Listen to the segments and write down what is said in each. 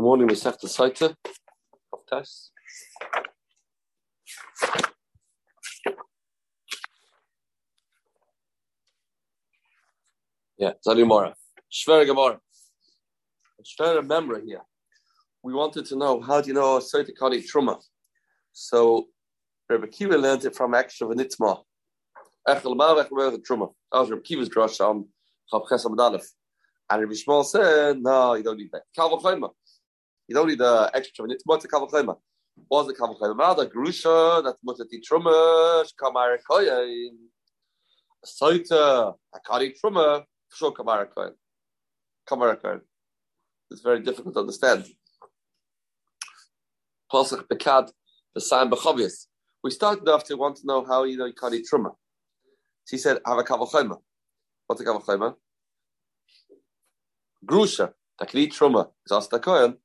Good morning, the site of test. Yeah, Zali Mora. Gemara. Shver memory here. We wanted to know how do you know a Kali Truma? So Rabbi Kiva learned it from extra Venitzma. Echel Mavech Truma. That was Rabbi Kiva's drush on Chav. And Rabbi Shmuel said, no, you don't need that. Kalva Chayma. You don't need the extra. What's a Kalva Chayma? What's the Kalva Chayma? The Grusha, that's Mutati Truma, Kamar Koyin. Saita, Akari Truma, sure Kamar Koyin. Kamar Koyin. It's very difficult to understand. Pasach Bekad, the sign Bechavias. We started off to want to know how you know you eat truma. So he said, have a kavachayma. What's a kavachayma? grusha, takli truma, zasta kohen,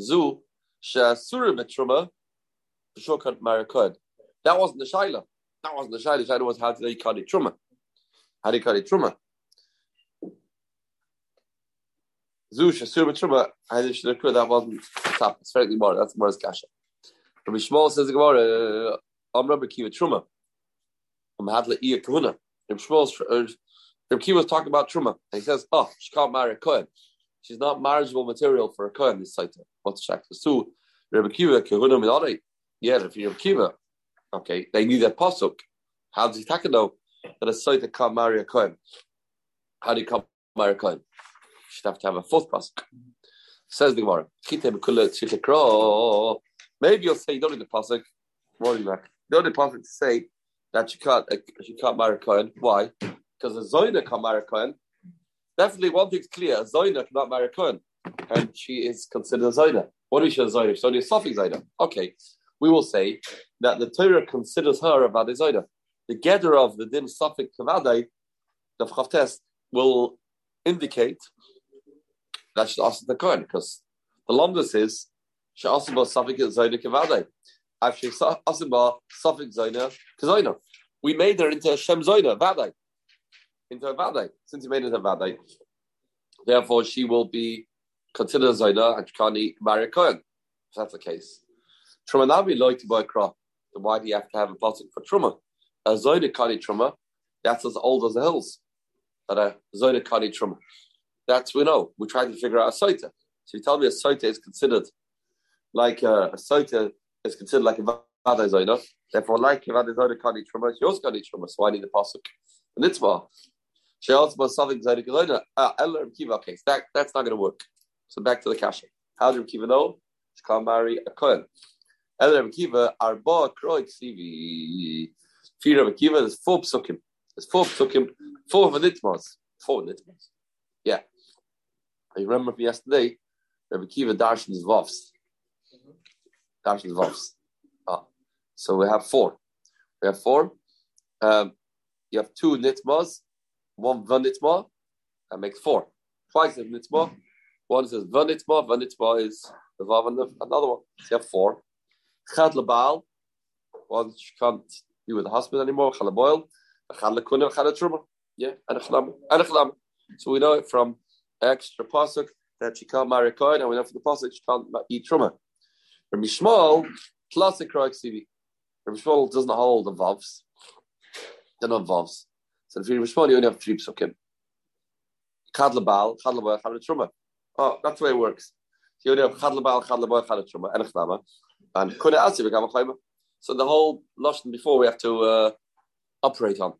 zu, shasura betruma, shokan marakod. That wasn't the shaila. That wasn't the shaila. The shaila was how did they cut it truma? How do you cut it truma? Zu, shasura betruma, how did you that wasn't top. It's fairly more. That's more as kasha. Rabbi Shmuel says the Gemara, I'm Rabbi Kiva Truma. I'm Hadla Iya Kahuna. Rabbi Shmuel's Reb Kiva was talking about Truma, he says, "Oh, she a Kohen. She's not marriageable material for a Kohen." This site. What's Shak So Reb Kiva Kahuna Minare. Yeah, if you're Reb Kiva, okay, they need that pasuk. How does he take know that a site can't marry a Kohen? How do you come marry a Kohen? Should have to have a fourth pasuk. Says the Gemara, Maybe you'll say you don't need the pasuk. More than that, you don't need the pasuk to say that you can't uh, you can't marry a Kohen. Why? because a Zoina can marry a Kohen. Definitely one thing's clear, a Zoina cannot marry a and she is considered a Zoina. What is she a Zoina? She's only a Sophic Zoina. Okay, we will say that the Torah considers her a Vade Zoina. The gather of the Din Sophic Kavadai, the Chavtes, will indicate that she's also the because the Lomdus is she also was Sophic Zoina Kavadai. Actually, also Sophic Zoina Kazoina. We made her into a Shem Vadai into a vadai, since he made it a vadai. Therefore, she will be considered a zayda and she can't marry a kohen. If that's the case. Truma nabi loy to buy crop. Then why do you have to have a pasuk for truma? A zayda can't eat truma. That's as old as the hills. That a zayda can't eat truma. That's we know. We're trying to figure out a soita. So you tell me a soita uh, is considered like a, a soita is considered like a vadai zayda. Therefore, like a zayda can't eat truma, also can't eat truma. So I need the pasuk. The nitzvah. She That, that's not going to work. So back to the kasha. How do Kiva know? Marry a Kohen. Eller Kiva, Arba Kroik Sivi. Fear of Kiva, there's four psukim. There's four psukim, four vanitmas. Four vanitmas. Yeah. I remember from yesterday, Rabbi Kiva Darshan's Vovs. Darshan's Vovs. Ah. So we have four. We have four. Um, you have two nitmas one vanitma, that makes four. Twice of nitma, one says vanitma, vanitma is the vav and another one. So you have four. Chad lebal, one she can't be with the husband anymore, chad leboil, chad lekuna, chad truma. Yeah, and a a. So we know it from extra pasuk that she can't marry a kohen, and we know from the pasuk she can't eat truma. Rabbi Shmuel, classic kroik sivi. Rabbi Shmuel doesn't hold the vavs. They're not vavs. So if you respond, you only have three psukim. Chad lebal, chad leboy. Oh, that's the way it works. So you only have chad lebal, chad leboy, chad truma, and chdama, and kuna asi become a So the whole lashon before we have to uh, operate on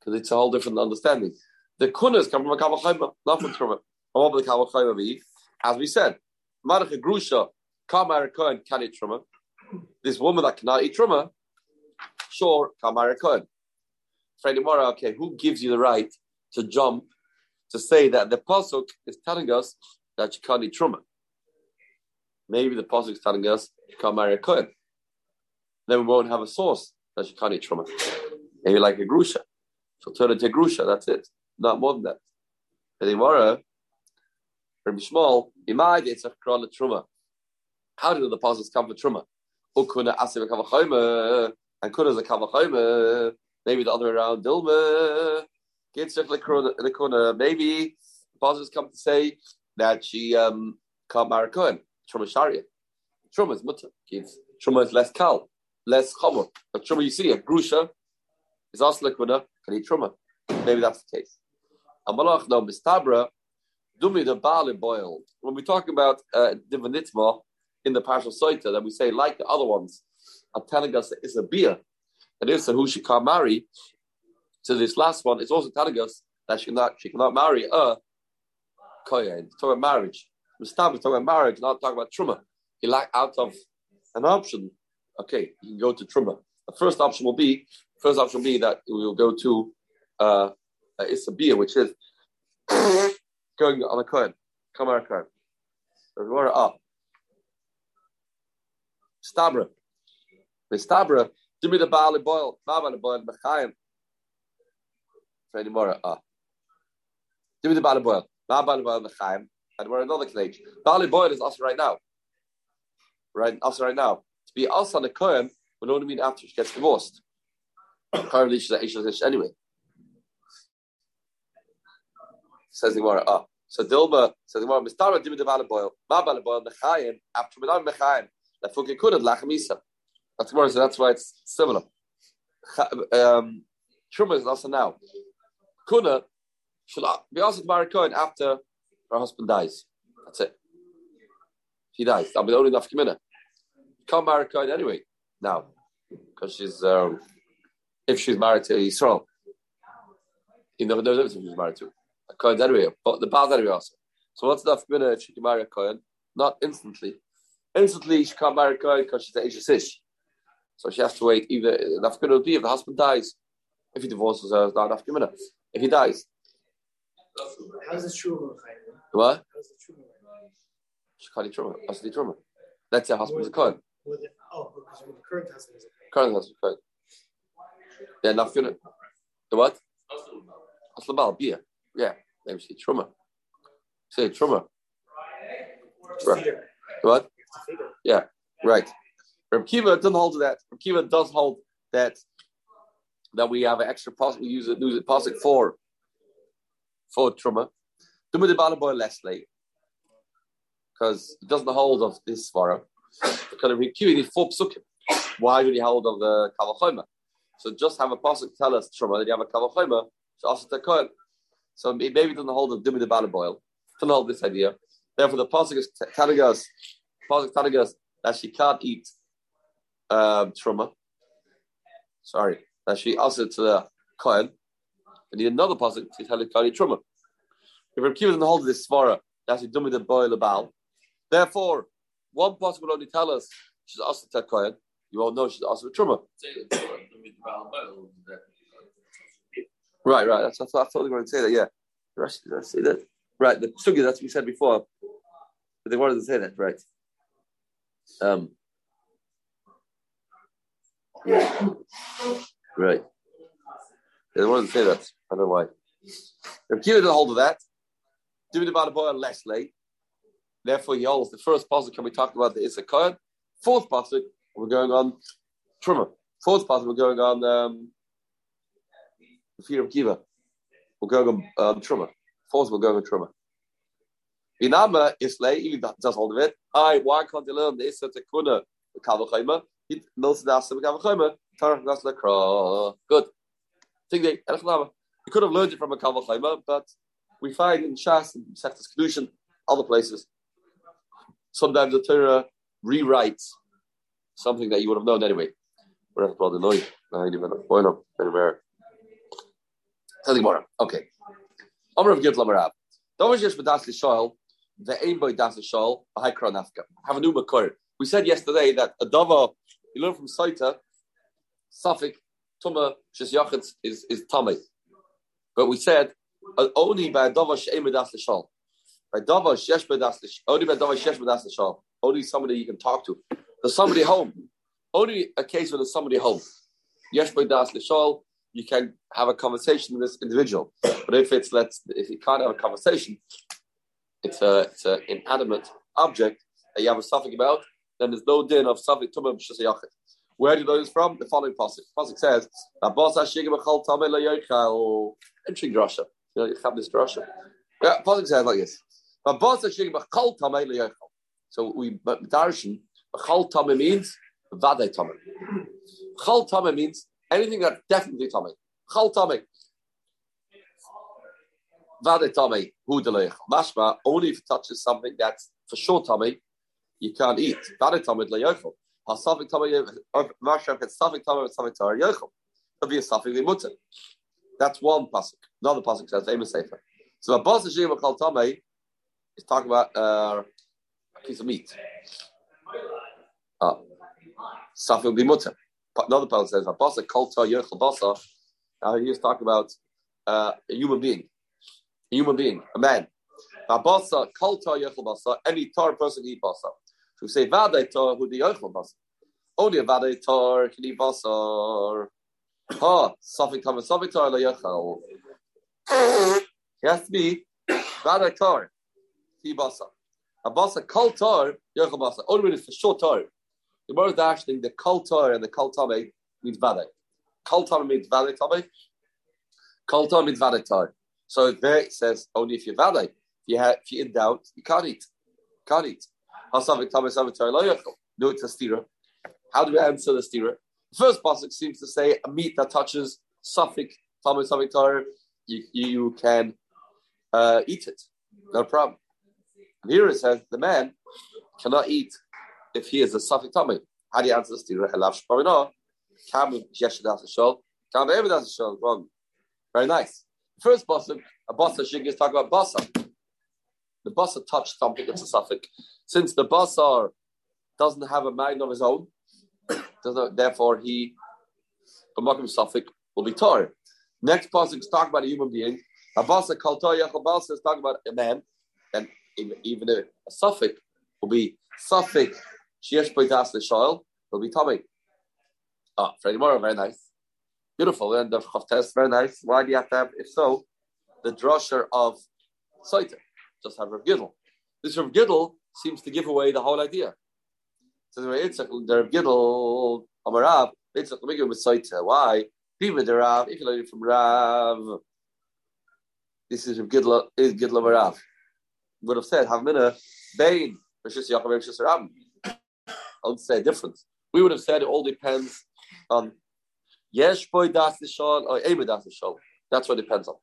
because it's a whole different understanding. The kunas come from a kavachayma, not from truma. The? As we said, marach grusha, kamar kohen can eat truma. This woman that cannot eat truma, sure, kamar. Friday morning, okay, who gives you the right to jump to say that the pasuk is telling us that you can't eat truma? Maybe the pasuk is telling us you can't marry a kohen. Then we won't have a source that you can't eat truma. Maybe like a grusha. So turn it to grusha. That's it. Not more than that. Friday morning, Rabbi Shmuel, imai it's a truma. How do the pasuk come for truma? And kuna is a kavachayma. Maybe the other way around. Dilma. Maybe the positives come to say that she um, can't marry Cohen. Truma Sharia. Truma is mutter. Truma is less cal, less chomer. But Truma, you see, a grusha is also liquida, can eat Truma. Maybe that's the case. Amalach no mistabra, dumi the bali boiled. When we talk about uh, divinitma in the partial soita, that we say like the other ones, are telling us that it's a beer, and if so, who she can't marry. So this last one is also telling us that she cannot she cannot marry a kohen. Talk about marriage. Mistabra talking about marriage, not talking about truma. He lack out of an option. Okay, you can go to truma. The first option will be first option will be that we will go to uh, a beer, which is going on a coin. Come on a up. Stabra. The stabra. Give me the barley boil. Barley boil. Mechayim. Any more? Ah. Give me the barley boil. Barley boil. Mechayim. And we're another stage. Barley boil is also right now. Right, also right now. To be also on the coin would only mean after she gets divorced. Currently, she's at Isha anyway. Says the Gemara. Ah, so Dilma says the Gemara. Mistara devala boil. Bala boil mechayim after medan mechayim. La fuki kudat lachamisa. That's Gemara. So that's why it's similar. Um, Truma is also now. Kuna should be to marry Cohen after her husband dies. That's it. He dies. That'll be the only enough Kamina. Can't marry Cohen anyway now because she's um, if she's married to Israel. You know, no difference if she's married to a Kohen anyway, but the Baal anyway also. So what's the Afghanistan if she can marry a Kohen? Not instantly. Instantly, she can't marry a Kohen because she's an Ish So she has to wait either, the Afghanistan will be if the husband dies. If he divorces her, it's not Afghanistan. If he dies. How's this true? What? How's it true? She can't eat truma. How's the truma? Let's husband's a Kohen. Oh, because the current husband is a Current husband, Kohen. Yeah, Afghanistan. The what? Aslam beer. Yeah, maybe say truma. Say truma. Right. What? Yeah, right. Reb Kiva doesn't hold that. Reb Kiva does hold that that we have an extra posik. We use it, use it posik for for truma. Do the balaboy Leslie because it doesn't hold of this svara. Because Reb Kiva needs four psukim. Why would he hold of the kavachoma? So just have a posik tell us truma that you have a kavachoma. So also the. So maybe doesn't hold of the Bala boil. Doesn't hold this idea. Therefore, the Pasuk is telling us, Pasuk telling us that she can't eat um, truma. Sorry, that she also to the Kohen. And the another Pasuk to tell can't eat truma. If Rav Kiva doesn't hold this svara, that she Dumi the boil about. Therefore, one Pasuk will only tell us she's also to Kohen. You won't know she's also a truma. Right, right. That's, that's, that's what they're going to say that. Yeah, Rashi did say that. Right, the sugi that's we said before, but they wanted to say that. Right. Um. Yeah. Right. They wanted to say that. I don't know why. If Kiva didn't hold of that, do the boy and Leslie. Therefore, he holds the first pasuk. Can we talk about the Issachar? Fourth pasuk, we're going on Truma. Fourth pasuk, we're going on um, the fear of Kiva. We're going on um. Fourth, we're going on Truma. Binama Islay, even does hold of it. I, why can't you learn the Issa Tekuna, Good. They, you could have learned it from a Kavachayma, but we find in Shas and Sechtas Kedushin, other places, sometimes the Torah rewrites something that you would have known anyway. We're the noise. I didn't even. Anywhere. Tell the Gemara. Okay. Amr of Gitlam Rav. Dovish Yesh B'das L'Shoel, the Ein Boy Das L'Shoel, a high crown Have a new Makor. We said yesterday that a Dova, you learn from Saita, Safik, Tuma, Yachitz is, is Tame. But we said only by She'em B'das L'Shoel. By Shesh B'das L'Shoel. Only by Dova Shesh B'das L'Shoel. Only somebody you can talk to. There's somebody home. Only a case where there's somebody home. Yesh B'das L'Shoel you can have a conversation with this individual. But if it's let's if you can't have a conversation, it's a it's an inanimate object that you have a suffix about, then there's no din of suffix tumah b'shasayachit. Where do you know this from? The following says, "Abbas hashigim b'chol tamei layochal." Interesting drasha. You know, you have this drasha. Yeah, pasuk says like this. So we darshan chal tame means vade tame. Chal tame means anything that definitely tame. Chal tame. Vade tame hu. Mashma only if it touches something that's for sure tame, you can't eat. Limutin. That's one pasuk. Another pasuk says famous sefer. So a boss of chal tame is talking about uh, a piece of meat. Uh, Safil bimutter. Another pasuk says a boss kol ta yochel basa. Now he's talking about uh, a human being, a human being, a man. Any tar person can eat basa. We say vade Tor who the yochel basa. Only a vade tar can eat basa. Ha, Safik Tama Safik Tar La Yachal. He has to be Vada Tar, Basa. A Basa Kal Tar, Yachal Basa. Only when it's for short Tar. The more dashing, the Kal Tar and the Kal Tame means Vada. Kal Tame means Vada Tame. Kal Tar means Vada Tar. So there it says only if you're Vada. If, you have, if you're in doubt, you can't eat. Can't eat. Hasavik No, it's a stira. How do we answer the stira? The first pasuk seems to say a meat that touches Talmud suffix Torah, you, you can uh, eat it, no problem. And here it says the man cannot eat if he is a suffix Talmud. How do you answer this? Elav shparina, kam yeshadas kam. Wrong. Very nice. First pasuk, a basa shig is talking about basa. The basa touched something that's a suffix. Since the basar doesn't have a mind of his own, therefore he, a Makim Suffolk, will be tar. Next pasuk is talking about a human being. Abasa Kaltar Yachabasa is talking about a man, and even a, a suffix will be suffix Shiesh Poitas the Shoil will be Tommy. Ah, Freddie Morrow, very nice. Beautiful. And the Chavtes, very nice. Why do you have to have, if so, the drusher of Saita? Just have Rav Gidl. This Rav Gidl seems to give away the whole idea. Says Yitzchak der Gidol Amarav Yitzchak Lemigim B'Saita. Why? Bima der Rav. If you learn it from Rav, this is Gidol is Gidol Amarav. Would have said Havmina Bain Rishis Yaakov Rishis Ram. I would say. We would have said it all depends on Yesh Boy Das the Shal or Ema Das Shal. That's what it depends on.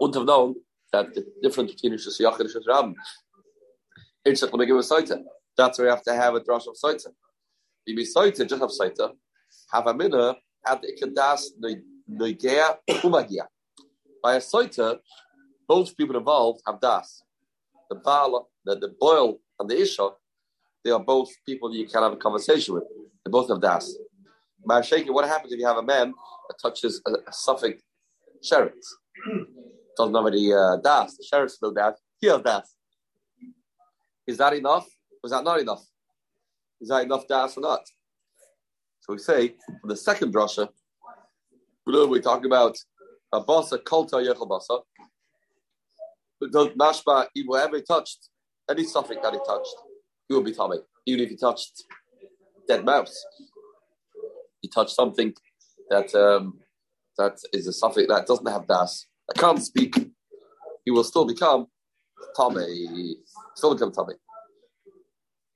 Wouldn't have known that the difference between Rishis Yaakov and Rishis Ram it's going to give a soita. That's where you have to have a drush of soita. You be soita, just have soita. Have a minna, have the ikadas noigea umagia. By a soita, both people involved have das. The bala, the, the boil, and the isha, they are both people that you can have a conversation with. They both have das. By shaking, what happens if you have a man that touches a, a suffix? Have any uh, das. The sheretz no das. He has das. Is that enough? Was that not enough? Is that enough das or not? So we say for the second drasha, we talk about a basa kolta yechel basa. Does mashba whatever he touched, any suffix that he touched, he will be tummy. Even if he touched dead mouse, he touched something that um, that is a suffix that doesn't have das, that can't speak. He will still become tummy. Still become tummy.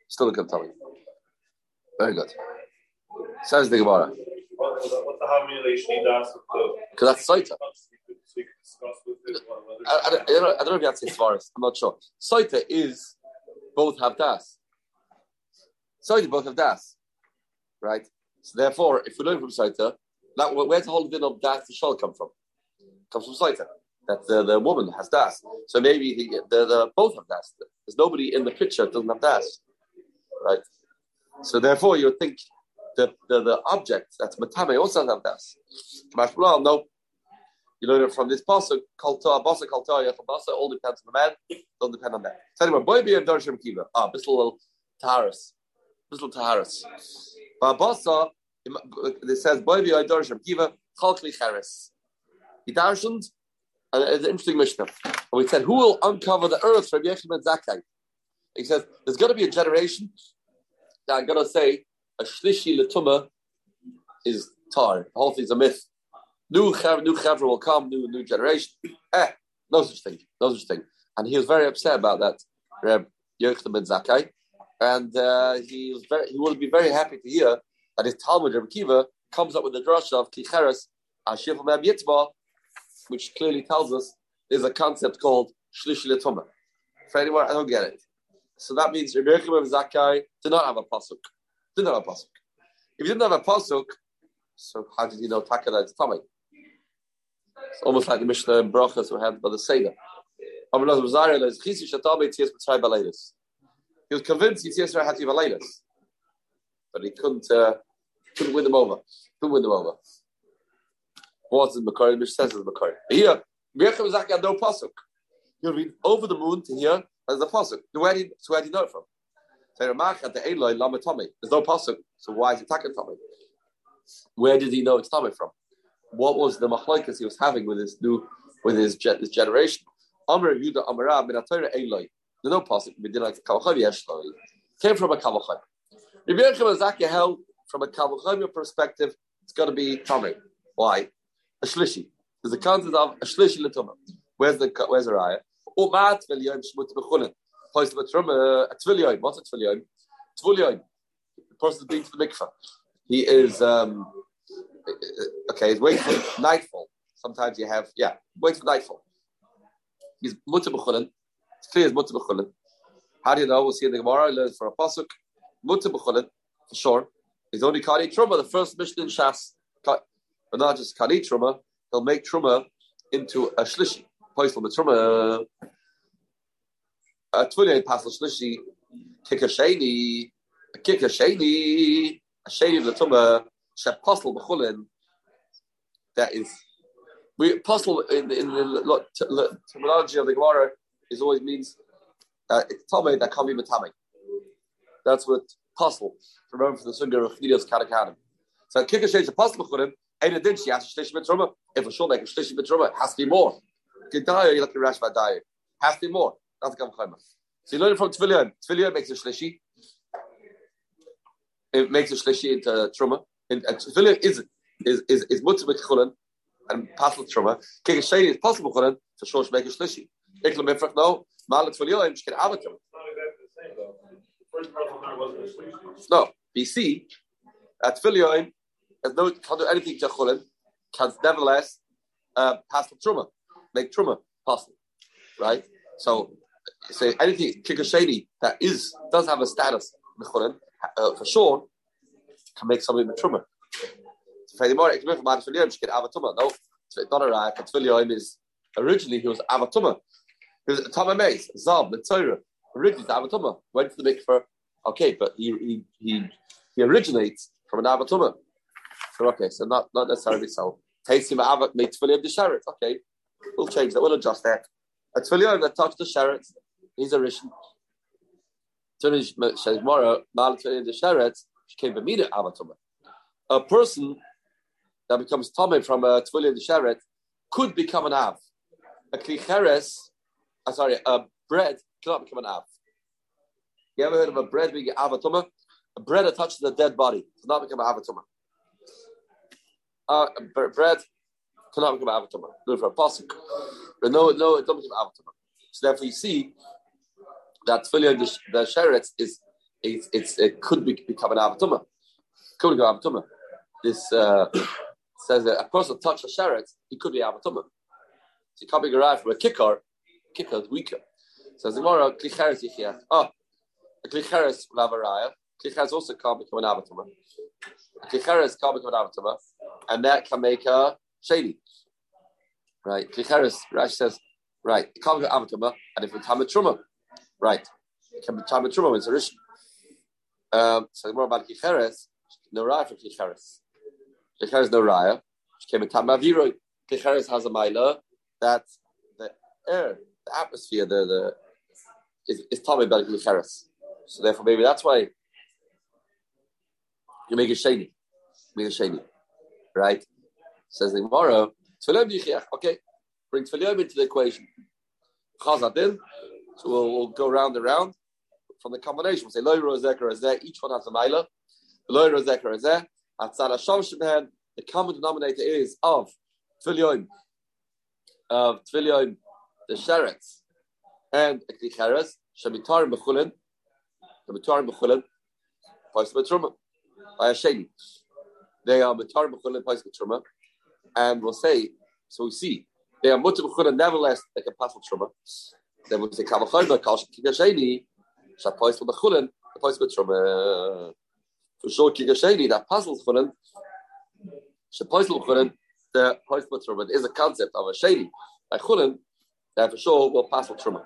Still become tummy. Very good. Says the Gemara. Because that's Saita. I, I, don't, I don't know if you that's his forest. I'm not sure. Saita is both have das. Saita both have das. Right? So therefore, if we learn from Saita, where's the whole din of das the shell come from? Comes from Saita. That the, the woman has das. So maybe the, the, the both have das. There's nobody in the picture that doesn't have das. Right? So therefore you think the, the, the object that's matame also have das. No. You learn it from this pasuk, kalta, basa, kalta, yachabasa, all depends on the man, don't depend on that. So anyway, boy be a darshim kiva. Ah, little taharis. Little taharis. Basa, it says, boy be a darshim kiva, chalkli charis. He darshaned, and it's an interesting Mishnah. And we said, who will uncover the earth from Yechim and Zakai? He says, there's going to be a generation that I'm going to say, a shlishi letuma is tar. The whole thing's a myth. New chav, new chavra will come, new new generation. Eh, no such thing, no such thing. And he was very upset about that. Reb Yochanan ben Zakkai, and uh, he was very, he will be very happy to hear that his Talmud Reb Kiva comes up with the drush of Kicheres Ashif Mem which clearly tells us there's a concept called Shlish Letuma. For anyone, I don't get it. So that means Yochanan ben Zakkai did not have a pasuk. Did not have a pasuk. If you didn't have a pasuk, so how did you know Takada is Tomei? It's almost like the Mishnah and Brachas were had by the Seder. He was convinced Yitzhak had to have but he couldn't uh, couldn't win them over. Couldn't win them over. What's in Makari? Mish says in Makari. Here, Mirchem Zaki had no pasuk. He would read over the moon to here as the pasuk. Where did so where did he know it from? The. There's no pasuk, so why is he attacking Tomei? Where did he know it's Tomei from? What was the machlokes he was having with his new with his, his generation? Amr Yuda Amara min Eloi. There's no pasuk. Came from a Kavachayim. Rabbi Yochanan held from a Kavachayim perspective, it's got to be Tomei. Why? A shlishi. There's a concept of a shlishi. Where's the where's the raya? Umat v'liyom shmut b'chunin. Place of a truma, a tviliyon. What's a tviliyon? Tviliyon. The person being to the mikvah. He is um, okay. He's waiting for nightfall. Sometimes you have yeah, wait for nightfall. He's mutter b'chunin. It's clear as mutter b'chunin. How do you know? We'll see in the Gemara. He learns for a pasuk. Mutter b'chunin for sure. He's only kari truma. The first mission in Shas, but not just kari truma. He'll make truma into a shlishi. Poisel truma. A tviliyon pasel shlishi. Kicker sheni. A kicker sheni. A sheni of the tumah. Sheposel b'chulin. That is we in, in the terminology of the Gemara is always means uh, it's Tomei that can't be Matame. That's what apostle. Remember from the Sunnah of Chnidios Katakanim. So Kika Sheish apostle B'churim, ain't a din she has to shlish mitzvah. If a shul make a shlish mitzvah, it has to be more. Gedaya, you look at Rash Vadaya. Has to be more. That's. So you learn it from Tvilion. Tvilion makes a shlishi. It makes a shlishi into truma. And Tvilion is is is is mutzah b'chulim and pasal truma. Kika Sheish is possible chulim for sure make a shlishi. Iklam Mifrach no. Malat Tvilion, she can avatar. No, BC at Filioim has no can't do anything to can nevertheless uh, pass the truma, make truma possible, right? So, say anything kikasheni that is does have a status in Chulin uh, for sure can make something with truma. No, it's not a right. Filioim is originally he was avatuma. He was a tamamez, zab, the Torah. Originally, the avatuma went to the mikveh Okay, but he he he, he originates from an avatuma. Okay, so not not necessarily so. Tasting avat made tefillin of the sheret. Okay, we'll change that. We'll adjust that. A tefillin that touched the sheret, he's a rishon. The. A person that becomes tummy from a tefillin the sheret could become an av. A klicheres, uh, sorry, a bread cannot become an av. You ever heard of a bread being avatuma? A bread that touches a dead body does not become an avatuma. Uh, bread cannot become avatuma. No, for a pasuk. But no, no, it doesn't become avatuma. So therefore, you see that tefillah the, the sheretz is it's, it's, it could be, become an avatuma. Could become avatuma. This uh, says that a person touched a sheretz, he could be avatuma. So you can't be derived from a kicker. Kicker is weaker. So the Gemara, klicheres yichiach. Oh, a klicheres lavaraya. Klicheres also can't become an avatuma. A klicheres can't become an avatuma, and that can make a shady. Right? Klicheres, Rashi says, right, it can't become avatuma, and if it's truma, right, it can be truma it's a rishon. Um, so more about klicheres, no raya for klicheres. Klicheres no raya. She came in tamaviroi. Klicheres has a mila that the air, the atmosphere, the the is, is tummy better than. So therefore, maybe that's why you make a shady. Make a shady. Right? Says the Gemara, okay, bring Tfilim into the equation. Chazadin, so we'll, we'll, go round and round from the combination. We'll say Loy Rozek or each one has a Mila. Loy Rozek or Azeh, Atzad Hashem the common denominator is of Tfilim, of Tfilim, the Sheretz, and a Klicheres, Shemitar Mechulin, Shemitar Mechulin, Pais Betruma, by a Sheni. They are Mitar Mechulin, Pais Betruma, and we'll say, so we see, they are Mutter Mechulin, nevertheless, they can pass Betruma. Then we'll say, Kavachayma, Kalsh Kiga Sheni, Shapais Mechulin, Pais Betruma. For sure, Kiga Sheni, that puzzles Chulin, Shapais Mechulin, the Pais Betruma is a concept of a Sheni. Like Chulin, that for sure will pass Betruma.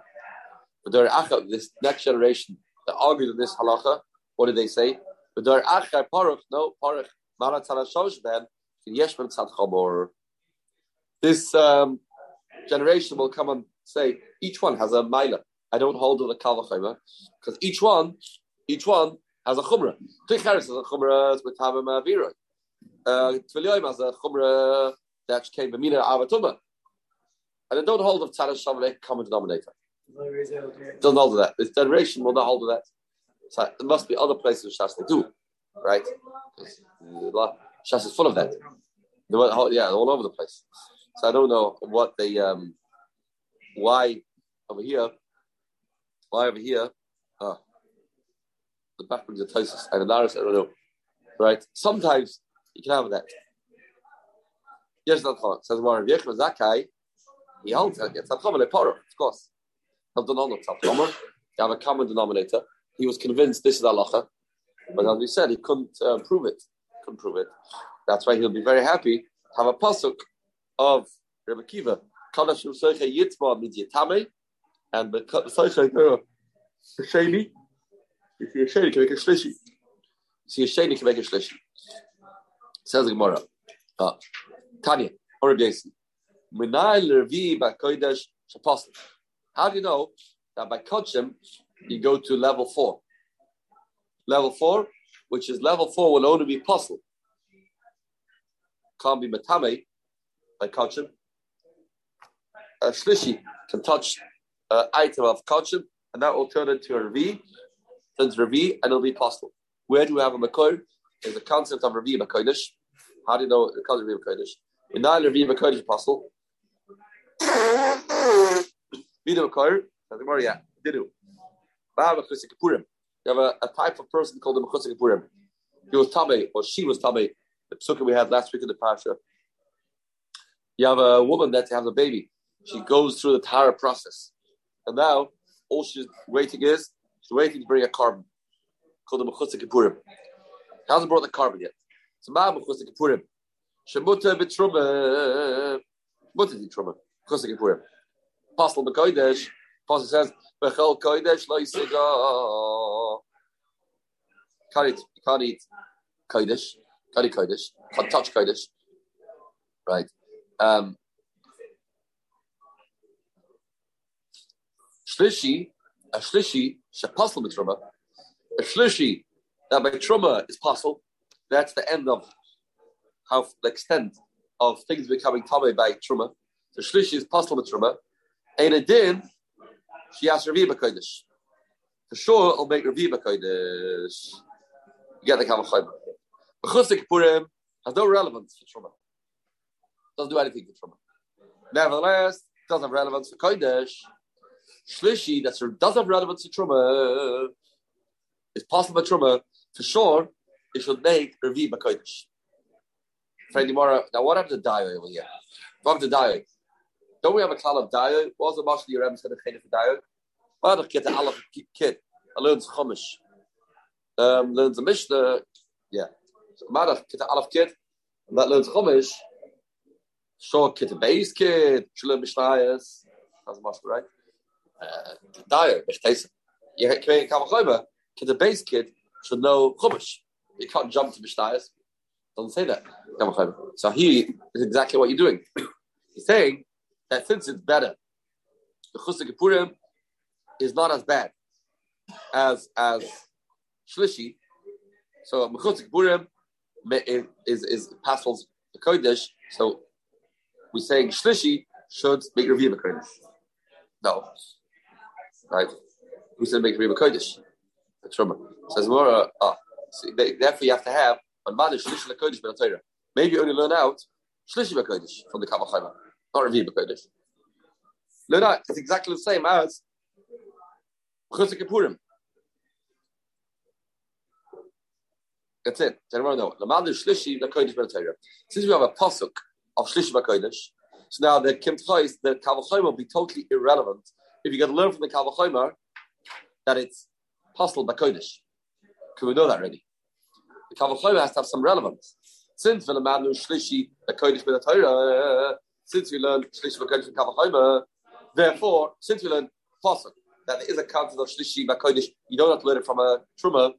But there are this next generation that argued in this halacha. What did they say? But there are paruch, no paruch, This um, generation will come and say each one has a mila. I don't hold with a kalvachayma because each one, each one has a chumrah. Ticheres has a chumrah with tavim avira. Tviliyoim has a chumrah that came b'mina avatuma. And I don't hold of tzad shavlek common denominator. Doesn't hold of that. This generation will not hold of that. So there must be other places in Shas they do, right? Shas is full of that. yeah, all over the place. So I don't know what they, um, why over here, why over here, ah, the backwards of Tosis and Anaris, I don't know, right? Sometimes you can have that. Yes, that's fine. Says Warren Yechma Zakai, he holds it. It's a common of course. You have a common denominator. He was convinced this is halacha, but as we said, he couldn't uh, prove it. Couldn't prove it. That's why he'll be very happy to have a pasuk of Rebbe Kiva. And the if you're can make a shlishi. See, can make a shlishi. Says the Gemara. Uh, Tanya, or Shaposel. How do you know that by Kodshim you go to level four? Level four, which is level four, will only be possible. Can't be Matame by Kodshim. A Shlishi can touch an item of Kodshim, and that will turn into a Revi, turns Revi, and it'll be possible. Where do we have a Makor? There's a concept of Revi Makodesh. How do you know the concept of Revi Makodesh? In nine Revi Makodesh possible. Vida the yeah, Didu. Kapurim. You have a, a, type of person called the Mechusik Kapurim. He was Tabe, or she was Tabe. The psukkah we had last week in the Pasha. You have a woman that has a baby. She goes through the Tara process. And now, all she's waiting is, she's waiting to bring a korban called the Mechusik Kapurim. She hasn't brought the korban yet. So, Ma Mechusik Kapurim. Shemuta Bitruma. Muta Bitruma. Mechusik Kapurim. Apostle Bekodesh, Apostle says, Bechel Kodesh lo yisiga. Can't eat, can't eat Kodesh, can't eat Kodesh, can't touch Kodesh. Right. Um, Shlishi, a Shlishi, Shaposel Mitruma, a Shlishi, that by Truma is possible, that's the end of how the extent of things becoming Tame by Truma. The Shlishi is possible Mitruma. And a din, she has Ravi Kodesh. For sure, I'll make Ravi Kodesh. You get the Kamachayim. Bechusik Purim has no relevance for Truma. Doesn't do anything for Truma. Nevertheless, doesn't have relevance for Kodesh. Shlishi, that does have relevance to Truma, is possible for Truma. For sure, it should make Ravi Kodesh. Now, what happened to die over here? What happened to die? Don't we have a klal of dayo? Was the mashli your said a chene for dayo? Well, kit a alaf kit. I learns chumash. Um, learns the mishnah. Yeah. So Madach kit a alaf kit. And that learns chumash. Sure, kit a base kit. Shule mishnayas. That's mashli, right? Uh, dayo, mishtesa. You can't come over. Kit the base kit should know chumash. You can't jump to mishnayas. Doesn't say that. So he is exactly what you're doing. He's saying that since it's better, the Chusik Purim is not as bad as as Shlishi. So Mechusik Purim is is Paschal's Kodesh. So we're saying Shlishi should make Revi'im Kodesh. No, right? We said make Revi'im Kodesh. The Truma says more. So therefore, you have to have on Madish Shlishi Kodesh Maybe you only learn out Shlishi Kodesh from the Kabbalah not Revi B'Kodesh. No, no, it's exactly the same as Chutz Kippurim. That's it. Everyone know. Lamad Shlishi Lakodesh Ben Since we have a pasuk of Shlishi Lakodesh, so now the Kim the Kavachomer will be totally irrelevant if you get to learn from the Kavachomer that it's possible Lakodesh. Can we know that already? The Kavachomer has to have some relevance. Since the Lamad Shlishi Lakodesh Ben Torah, since we learned Shlishi Ben Kavachomer, therefore, since we learned pasuk that there is a concept of Shlishi Lakodesh, you don't have to learn it from a Truma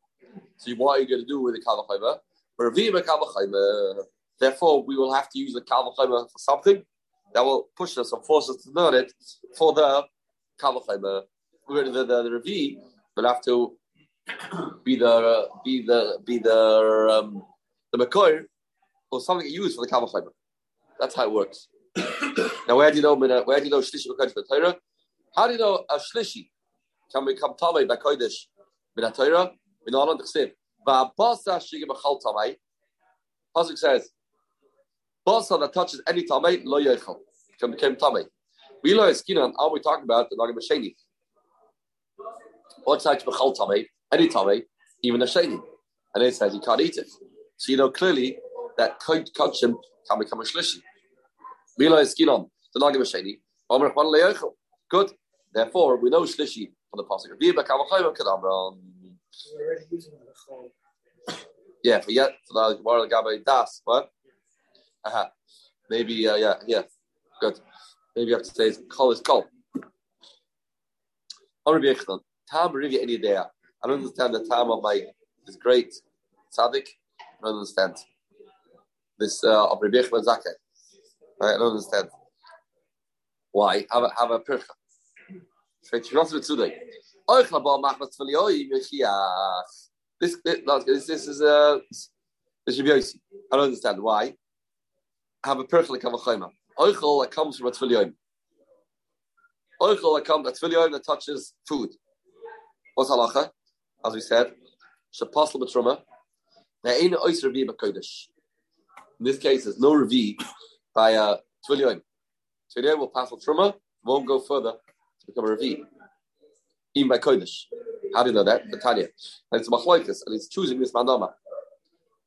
so what are you going to do with the Kalachayma? Therefore, we will have to use the Kalachayma for something that will push us or force us to learn it for the Kalachayma. The, the, the, Revi will have to be the be the be the um, the Makor or something used for the Kalachayma. That's how it works. Now, where do you know where do you know Shlishi Torah? How do you know a Shlishi can become Tamei by Kodesh with Torah? in all the chsiv. Va'abasa shigim b'chal tamei. Pasuk says, basa that touches any tamei lo yechal can become tamei. We lo eskinan. All we talk about the nagim b'sheni. What touches b'chal tamei? Any tamei, even a sheni, and it says you can't eat it. So you know clearly that kachim can become a shlishi. Good. Therefore, we know shlishi from the pasuk. Yeah, for yet for the Gemara Gabe Das, what? Uh-huh. Maybe uh, yeah, yeah. Good. Maybe you have to say call is call. I don't understand the time of my this great tzaddik. I don't understand this uh, of Rabbi Yechman Zakeh. I don't understand why. Have a have a to this, this, is a this is I don't understand why. Have a perfect kavachayma. Oichel that comes from a tefillin. Oichel that comes a tefillin that touches food. What's halacha? As we said, shaposel betruma. There ain't oyster revi b'kodesh. In this case, there's no revi by a. Today we'll pass on truma. Won't go further to become a revi in by Kodesh. How do you know that? Tanya. And it's Machloikas, and it's choosing this Mandama.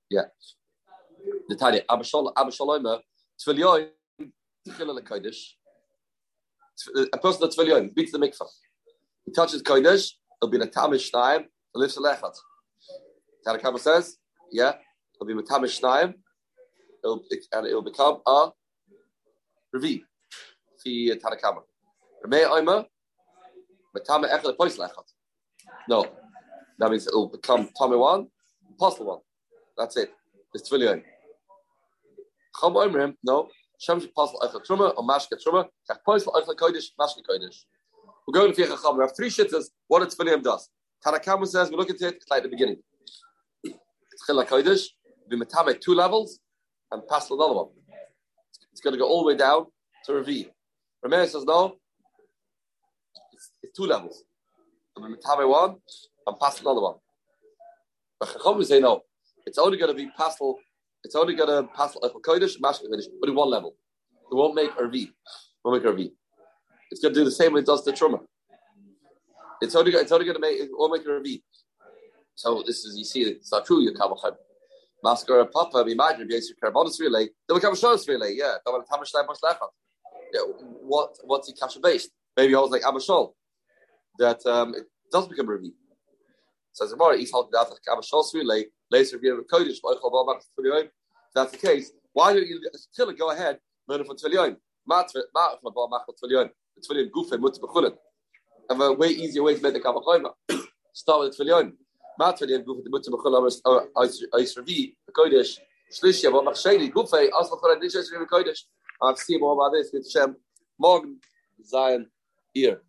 Yeah. Tanya. Abba uh, Tvilion, Tchila Kodesh. A person that's Tvilion beats the mikvah. He touches Kodesh, it'll be a Tamish Shnaim, the lifts a Lechat. Tanakama says, yeah, it'll be a Tamish Shnaim, and it'll become a Revi. Fi Tanakama. Ramei Oima, Matame Echel Pois Lechat. No. That means it'll become Tame one, Apostle one. That's it. It's Tvilion. Chom Oimrim, no. Shem Apostle Echel Truma or Mashke Truma. Kach Pois Echel Kodesh, Mashke Kodesh. We're going to Fiach We have three shittas. What a Tvilion does. Tanakama says, we look at it like the beginning. Chila Kodesh, be Matame two levels, and pass another one. It's going to go all the way down to Ravi. Rameir says, no, it's two levels. I'm going to Mitame one, I'm past another one. But Chacham say no. It's only going to be pastel. It's only going to pass like uh, Kodesh, Mashka Kodesh, but in one level. It won't make RV. It won't make RV. It's going to do the same way it does the Truma. It's only, it's only going to make it won't make RV. So this is you see it's not true. You come Masker Papa, be imagine Yisrael Carbonus relay. Then we come Shonos relay. Yeah, yeah. What what's the kasha based? Maybe I was like Abashol that um, it does become a Revi. Says the Gemara, he's halted out like Abba like later if you have a Kodesh, if that's the case, why don't you still go ahead, learn from. Have a way easier way to make the Kavachoima. Start with Tvilion. matze den buch de mutze bkhol aber als als revi koidish shlish yavo machsheli gufay as bkhol de shlish revi koidish i've seen all about this with shem morgen sein ihr